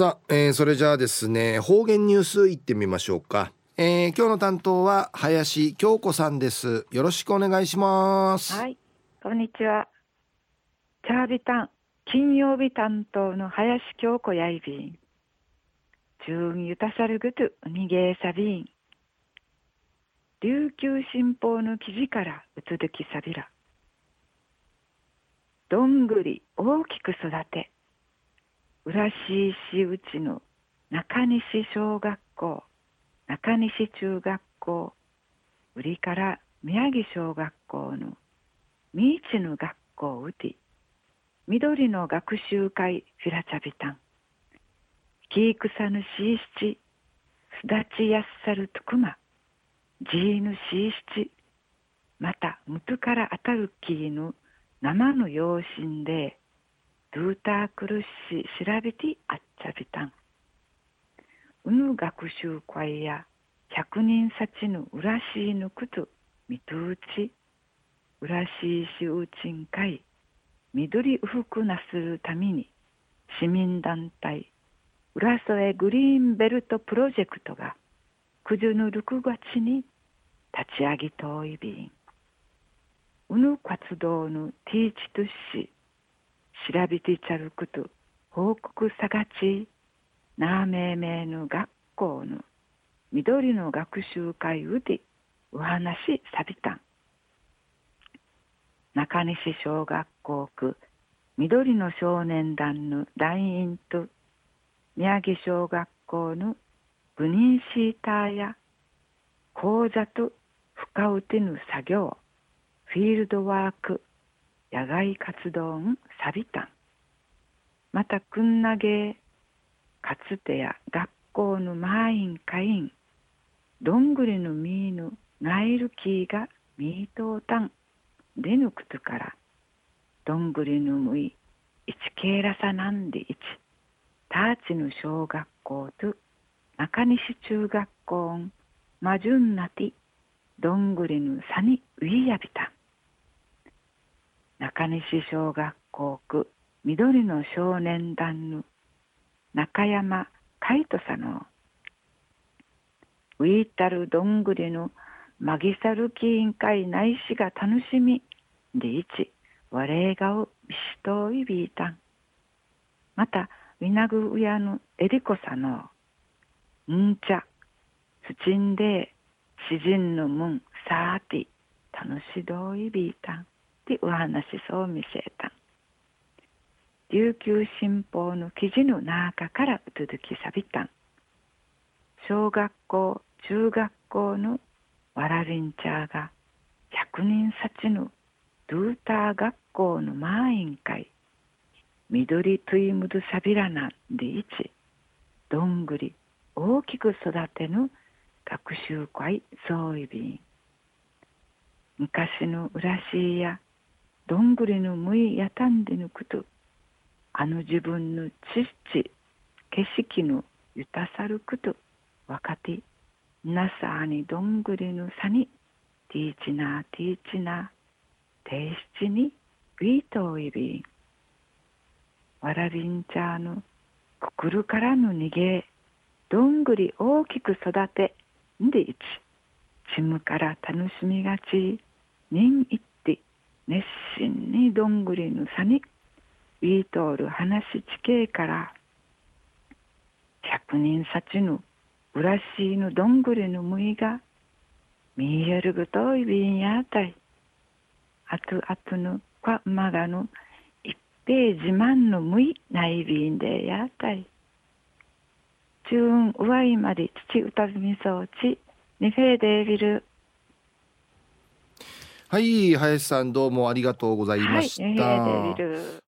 さあ、えー、それじゃあですね方言ニュースいってみましょうか、えー、今日の担当は林京子さんです。よろしくお願いします。はいこんにちは。チャービタン金曜日担当の林京子やいびん。中ゆたさるぐとにげさびん。琉球新報の記事からうつづきさびら。どんぐり大きく育て。浦西市内の中西小学校中西中学校売りから宮城小学校の三市の学校うて緑の学習会フィラチャビタンキークサヌシーシチすだちやっさるとくまジーヌシーシチまたむとから当たるキーヌ生の養親でドゥータークルシ調べてあっちゃびたん。うぬ学習会や百人さちぬうらしいぬくとみとうちうらしいしうちん会緑うふくなするために市民団体浦添グリーンベルトプロジェクトが九十の6月に立ち上げといびん。うぬ活動のティーチとし調べてちゃること報告さがちなめいめいの学校の緑の学習会うでお話さびた。ん中西小学校区緑の少年団の団員と宮城小学校の部人シーターや講座と深うてぬ作業フィールドワーク野外活動んサビタン。またくんなげかつてや学校の満員会員どんぐりのみーぬナイルキーがミートータン。でぬくつからどんぐりのむいいちけいらさなんでいち。ターチの小学校と中西中学校んまじゅんなてどんぐりのさにういやびたん。中西小学校区緑の少年団の中山海人さんのウィータルどんぐりのマギサルキ委員会内しが楽しみでいち我れがうびしといびいたん。またウィナグウヤのエリコさのんちゃすちんで詩人のむんさーて楽しどういびいたん。でお話そう見せた。琉球新報の記事の中から続きさびたん。小学校中学校のわらりんちゃーが百人さちのドゥーター学校の満員会緑トイムドサビラナンでいち。どんぐり大きく育てぬ学習会総意便昔の浦しいやどんぐりのむいやたんでぬくとあの自分のちっち景色のゆたさるくと若手なさあにどんぐりのさにティーチナーティーチナー提出にウィートウイビンわらびんちゃーのくくるからの逃げどんぐり大きく育てんでいちちむから楽しみがち人いって熱心にどんぐりのさにウィートール話地形から百人さちぬうらしいぬどんぐりのむいが見えるぐといびんやたいあとあとぬかまがぬ一平自慢のむいないびんでやたい中運うわいまで父歌ずみそうちにフェーデービルはい林さんどうもありがとうございました、はい